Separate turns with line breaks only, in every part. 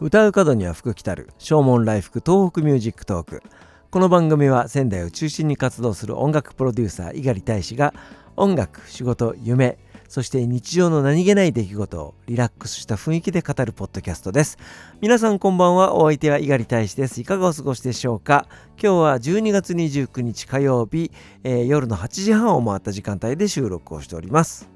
唱う門には福来たる唱門来福 TOHOKU MUSIC TALK。この番組は仙台を中心に活動する音楽プロデューサー猪狩大使が音楽仕事夢そして日常の何気ない出来事をリラックスした雰囲気で語るポッドキャストです。皆さんこんばんはお相手は猪狩大使です。いかがお過ごしでしょうか？今日は12月29日火曜日、えー、夜の8時半を回った時間帯で収録をしております。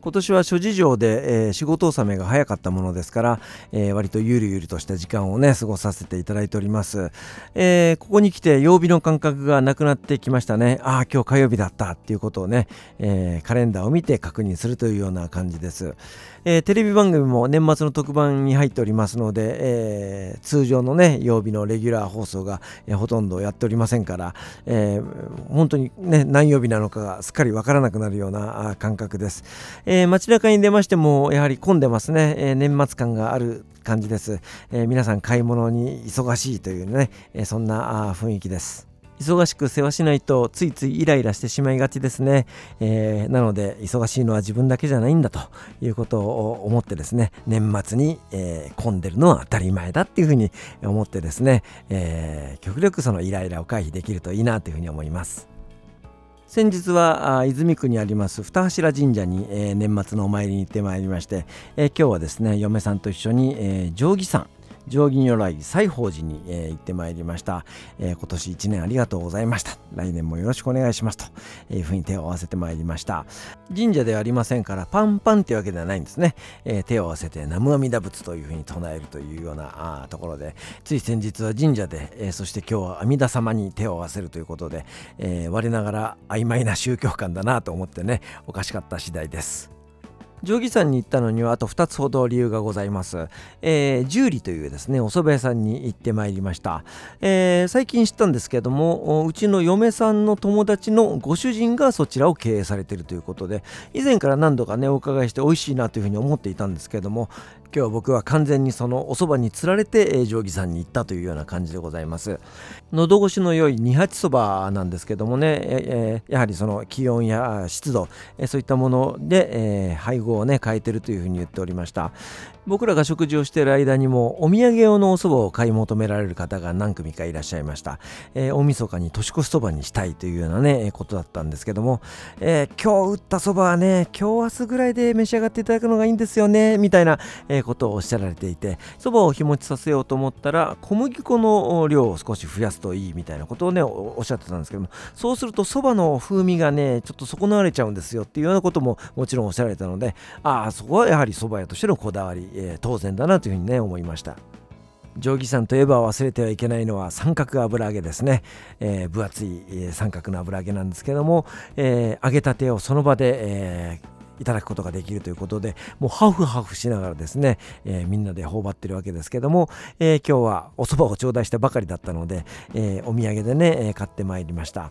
今年は諸事情で、えー、仕事納めが早かったものですから、えー、割とゆるゆるとした時間をね過ごさせていただいております、えー、ここに来て曜日の感覚がなくなってきましたね。ああ今日火曜日だったっていうことをね、えカレンダーを見て確認するというような感じです、えテレビ番組も年末の特番に入っておりますので、え通常のね曜日のレギュラー放送が、えほとんどやっておりませんから、え本当にね何曜日なのかがすっかりわからなくなるような感覚です、えー、街中に出ましてもやはり混んでますね、えー、年末感がある感じです、えー、皆さん買い物に忙しいというね、えそんな雰囲気です。忙しく世話しないとついついイライラしてしまいがちですね、えー、なので忙しいのは自分だけじゃないんだということを思ってですね年末に、えー、混んでるのは当たり前だっていうふうに思ってですね、えー、極力そのイライラを回避できるといいなというふうに思います。先日は泉区にあります二柱神社に、えー、年末のお参りに行ってまいりまして、えー、今日はですね嫁さんと一緒に、えー、定規山定規如来西宝寺に、えー、行ってまいりました、えー、今年1年ありがとうございました。来年もよろしくお願いしますと。いうふうに手を合わせてまいりました。神社ではありませんからパンパンってわけではないんですね、えー、手を合わせて南無阿弥陀仏というふうに唱えるというようなあところで。つい先日は神社で、えそして今日は阿弥陀様に手を合わせるということで、え我ながら曖昧な宗教観だなと思ってねおかしかった次第です。定義山に行ったのにはあと2つほど理由がございます。えー、十里というですね、お蕎麦屋さんに行ってまいりました。えー、最近知ったんですけども、うちの嫁さんの友達のご主人がそちらを経営されているということで、以前から何度かね、お伺いして美味しいなというふうに思っていたんですけども、今日僕は完全にそのお蕎麦につられて定規山に行ったというような感じでございます。喉越しの良い二八そばなんですけどもね、えー、やはりその気温や湿度、えー、そういったもので、えー、配合をね変えてるというふうに言っておりました。僕らが食事をしている間にもお土産用のお蕎麦を買い求められる方が何組かいらっしゃいました、えー、大晦日に年越しそばにしたいというようなねことだったんですけども、えー、今日打ったそばはね今日明日ぐらいで召し上がっていただくのがいいんですよねみたいな、えー、ことをおっしゃられていてそばを日持ちさせようと思ったら小麦粉の量を少し増やすといいみたいなことをねおっしゃってたんですけどもそうするとそばの風味がねちょっと損なわれちゃうんですよっていうようなことももちろんおっしゃられたのでああそこはやはりそば屋としてのこだわりえー、当然だなというふうにね思いました。定規山といえば忘れてはいけないのは三角油揚げですね、えー、分厚い、え、三角の油揚げなんですけども、えー、揚げたてをその場で、えいただくことができるということでもうハフハフしながらですね、えー、みんなで頬張ってるわけですけども、えー、今日はお蕎麦を頂戴したばかりだったので、えー、お土産でね、え買ってまいりました。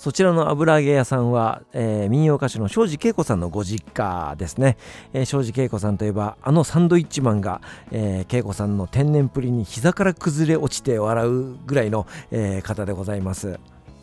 そちらの油揚げ屋さんは、えー、民謡歌手の庄司恵子さんのご実家ですね、えー、庄司恵子さんといえばあのサンドイッチマンが、えー、恵子さんの天然プリに膝から崩れ落ちて笑うぐらいの、えー、方でございます。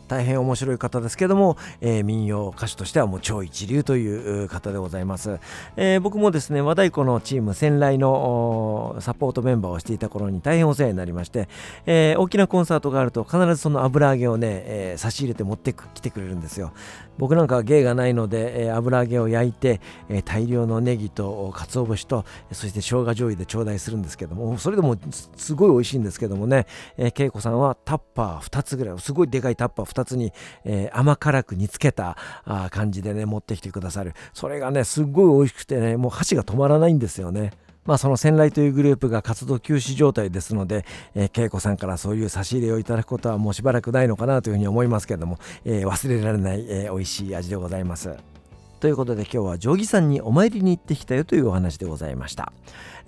大変面白い方ですけども、えー、民謡歌手としてはもう超一流という方でございます、えー、僕もですね和太鼓のチーム先来のサポートメンバーをしていた頃に大変お世話になりまして、えー、大きなコンサートがあると必ずその油揚げをね、え差し入れて持ってきてくれるんですよ。僕なんかは芸がないので、え油揚げを焼いて、え大量のネギと鰹節とそして生姜醤油で頂戴するんですけどもそれでもすごい美味しいんですけどもね、え恵子さんはタッパー2つぐらいすごいでかいタッパー2つに、えー、甘辛く煮つけたあ感じでね持ってきてくださるそれがねすっごい美味しくてねもう箸が止まらないんですよね。まあ、その仙来というグループが活動休止状態ですので、えー、恵子さんからそういう差し入れをいただくことはもうしばらくないのかなというふうに思いますけれども、えー、忘れられない、えー、美味しい味でございます。ということで今日は定規山にお参りに行ってきたよというお話でございました。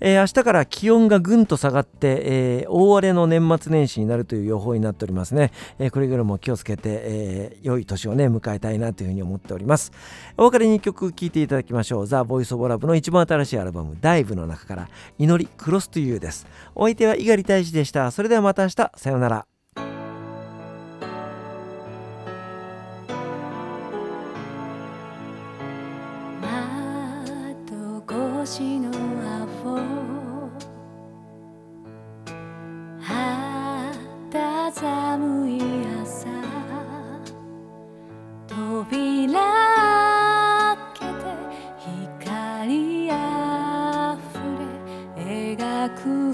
えー、明日から気温がぐんと下がって、えー、大荒れの年末年始になるという予報になっておりますね。えー、くれぐれも気をつけて、えー、良い年をね、迎えたいなというふうに思っております。お別れに曲聴いていただきましょう。ザ・ボイス・オブ・ラブの一番新しいアルバム、ダイブの中から、祈り、クロストゥユーです。お相手は猪狩大使でした。それではまた明日、さようなら。
開けて光あふれ描く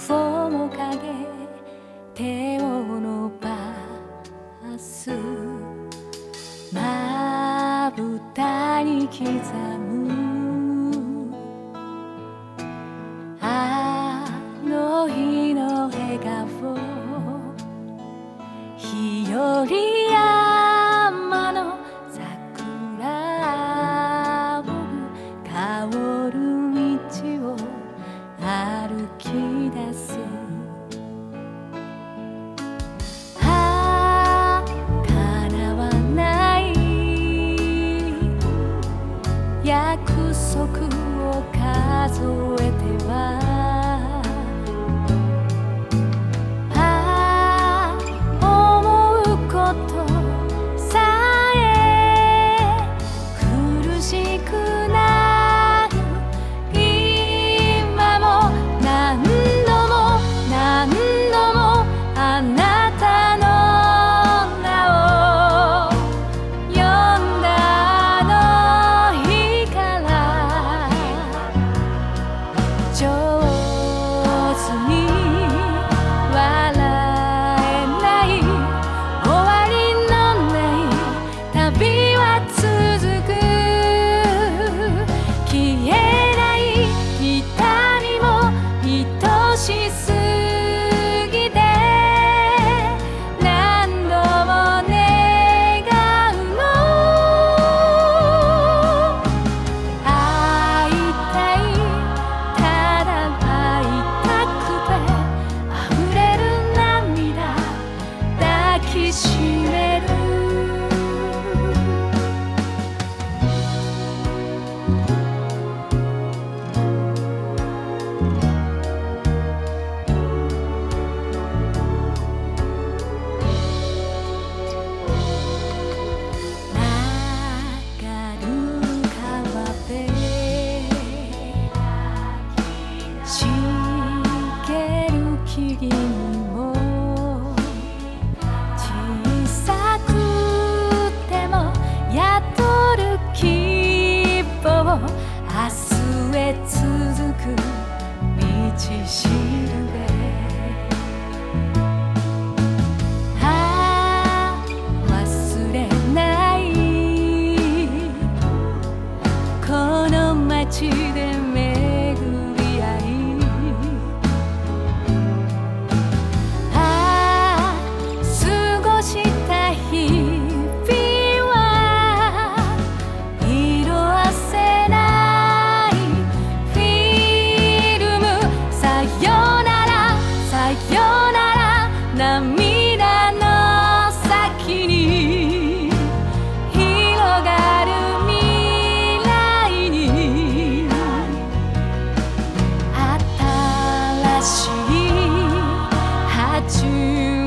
中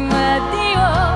までを